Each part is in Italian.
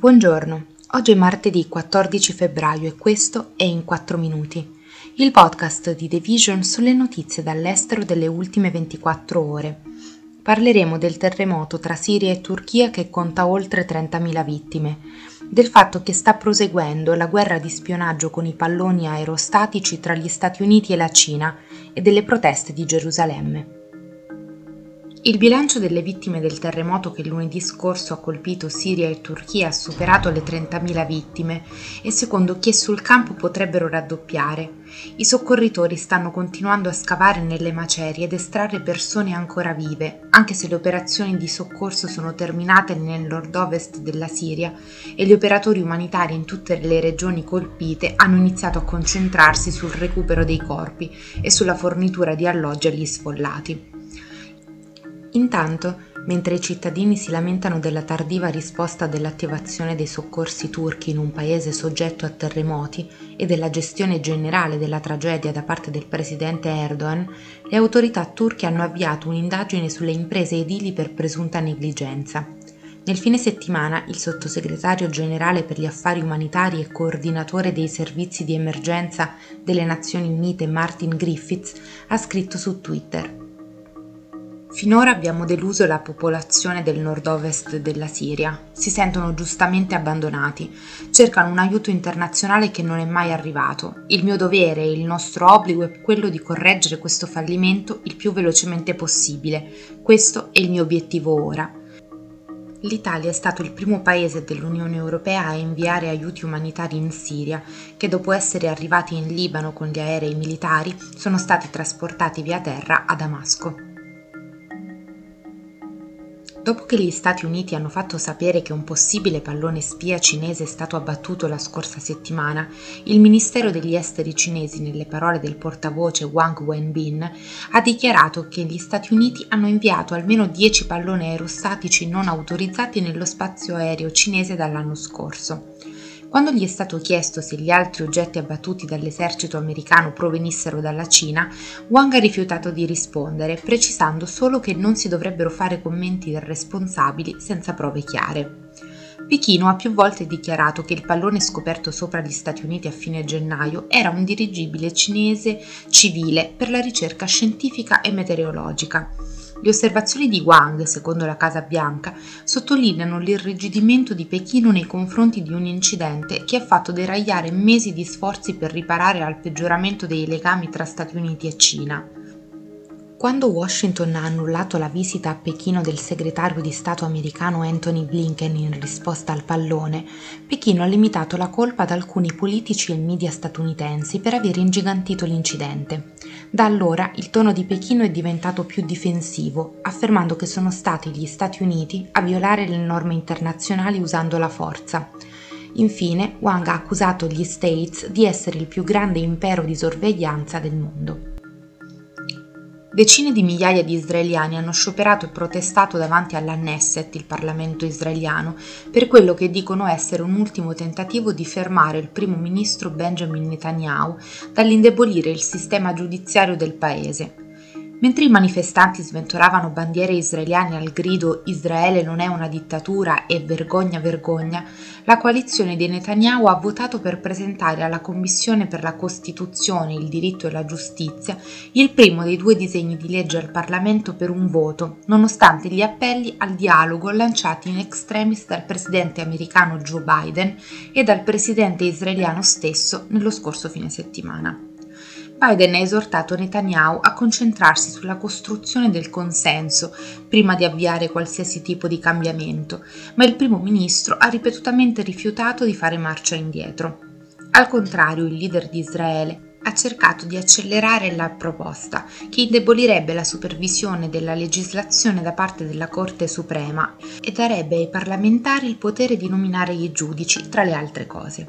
Buongiorno, oggi è martedì 14 febbraio e questo è In 4 Minuti, il podcast di The Vision sulle notizie dall'estero delle ultime 24 ore. Parleremo del terremoto tra Siria e Turchia che conta oltre 30.000 vittime, del fatto che sta proseguendo la guerra di spionaggio con i palloni aerostatici tra gli Stati Uniti e la Cina e delle proteste di Gerusalemme. Il bilancio delle vittime del terremoto che lunedì scorso ha colpito Siria e Turchia ha superato le 30.000 vittime e secondo chi è sul campo potrebbero raddoppiare. I soccorritori stanno continuando a scavare nelle macerie ed estrarre persone ancora vive, anche se le operazioni di soccorso sono terminate nel nord-ovest della Siria e gli operatori umanitari in tutte le regioni colpite hanno iniziato a concentrarsi sul recupero dei corpi e sulla fornitura di alloggi agli sfollati. Intanto, mentre i cittadini si lamentano della tardiva risposta dell'attivazione dei soccorsi turchi in un paese soggetto a terremoti e della gestione generale della tragedia da parte del presidente Erdogan, le autorità turche hanno avviato un'indagine sulle imprese edili per presunta negligenza. Nel fine settimana il sottosegretario generale per gli affari umanitari e coordinatore dei servizi di emergenza delle Nazioni Unite Martin Griffiths ha scritto su Twitter Finora abbiamo deluso la popolazione del nord-ovest della Siria. Si sentono giustamente abbandonati. Cercano un aiuto internazionale che non è mai arrivato. Il mio dovere e il nostro obbligo è quello di correggere questo fallimento il più velocemente possibile. Questo è il mio obiettivo ora. L'Italia è stato il primo paese dell'Unione Europea a inviare aiuti umanitari in Siria, che dopo essere arrivati in Libano con gli aerei militari sono stati trasportati via terra a Damasco. Dopo che gli Stati Uniti hanno fatto sapere che un possibile pallone spia cinese è stato abbattuto la scorsa settimana, il Ministero degli Esteri cinesi, nelle parole del portavoce Wang Wenbin, ha dichiarato che gli Stati Uniti hanno inviato almeno 10 palloni aerostatici non autorizzati nello spazio aereo cinese dall'anno scorso. Quando gli è stato chiesto se gli altri oggetti abbattuti dall'esercito americano provenissero dalla Cina, Wang ha rifiutato di rispondere, precisando solo che non si dovrebbero fare commenti irresponsabili senza prove chiare. Pechino ha più volte dichiarato che il pallone scoperto sopra gli Stati Uniti a fine gennaio era un dirigibile cinese civile per la ricerca scientifica e meteorologica. Le osservazioni di Wang, secondo la Casa Bianca, sottolineano l'irrigidimento di Pechino nei confronti di un incidente che ha fatto deragliare mesi di sforzi per riparare al peggioramento dei legami tra Stati Uniti e Cina. Quando Washington ha annullato la visita a Pechino del segretario di Stato americano Anthony Blinken in risposta al pallone, Pechino ha limitato la colpa ad alcuni politici e media statunitensi per aver ingigantito l'incidente. Da allora il tono di Pechino è diventato più difensivo, affermando che sono stati gli Stati Uniti a violare le norme internazionali usando la forza. Infine, Wang ha accusato gli States di essere il più grande impero di sorveglianza del mondo. Decine di migliaia di israeliani hanno scioperato e protestato davanti all'Annesset, il Parlamento israeliano, per quello che dicono essere un ultimo tentativo di fermare il primo ministro Benjamin Netanyahu dall'indebolire il sistema giudiziario del paese. Mentre i manifestanti sventolavano bandiere israeliane al grido Israele non è una dittatura e vergogna vergogna, la coalizione di Netanyahu ha votato per presentare alla Commissione per la Costituzione, il diritto e la giustizia il primo dei due disegni di legge al Parlamento per un voto, nonostante gli appelli al dialogo lanciati in extremis dal presidente americano Joe Biden e dal presidente israeliano stesso nello scorso fine settimana. Biden ha esortato Netanyahu a concentrarsi sulla costruzione del consenso prima di avviare qualsiasi tipo di cambiamento, ma il primo ministro ha ripetutamente rifiutato di fare marcia indietro. Al contrario, il leader di Israele ha cercato di accelerare la proposta, che indebolirebbe la supervisione della legislazione da parte della Corte Suprema e darebbe ai parlamentari il potere di nominare i giudici, tra le altre cose.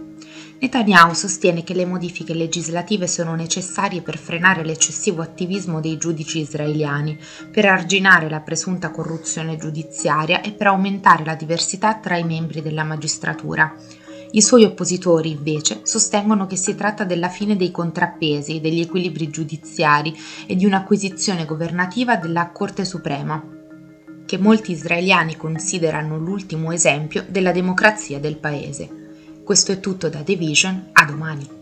Netanyahu sostiene che le modifiche legislative sono necessarie per frenare l'eccessivo attivismo dei giudici israeliani, per arginare la presunta corruzione giudiziaria e per aumentare la diversità tra i membri della magistratura. I suoi oppositori, invece, sostengono che si tratta della fine dei contrappesi, degli equilibri giudiziari e di un'acquisizione governativa della Corte Suprema. che molti israeliani considerano l'ultimo esempio della democrazia del paese. Questo è tutto da The Vision, a domani.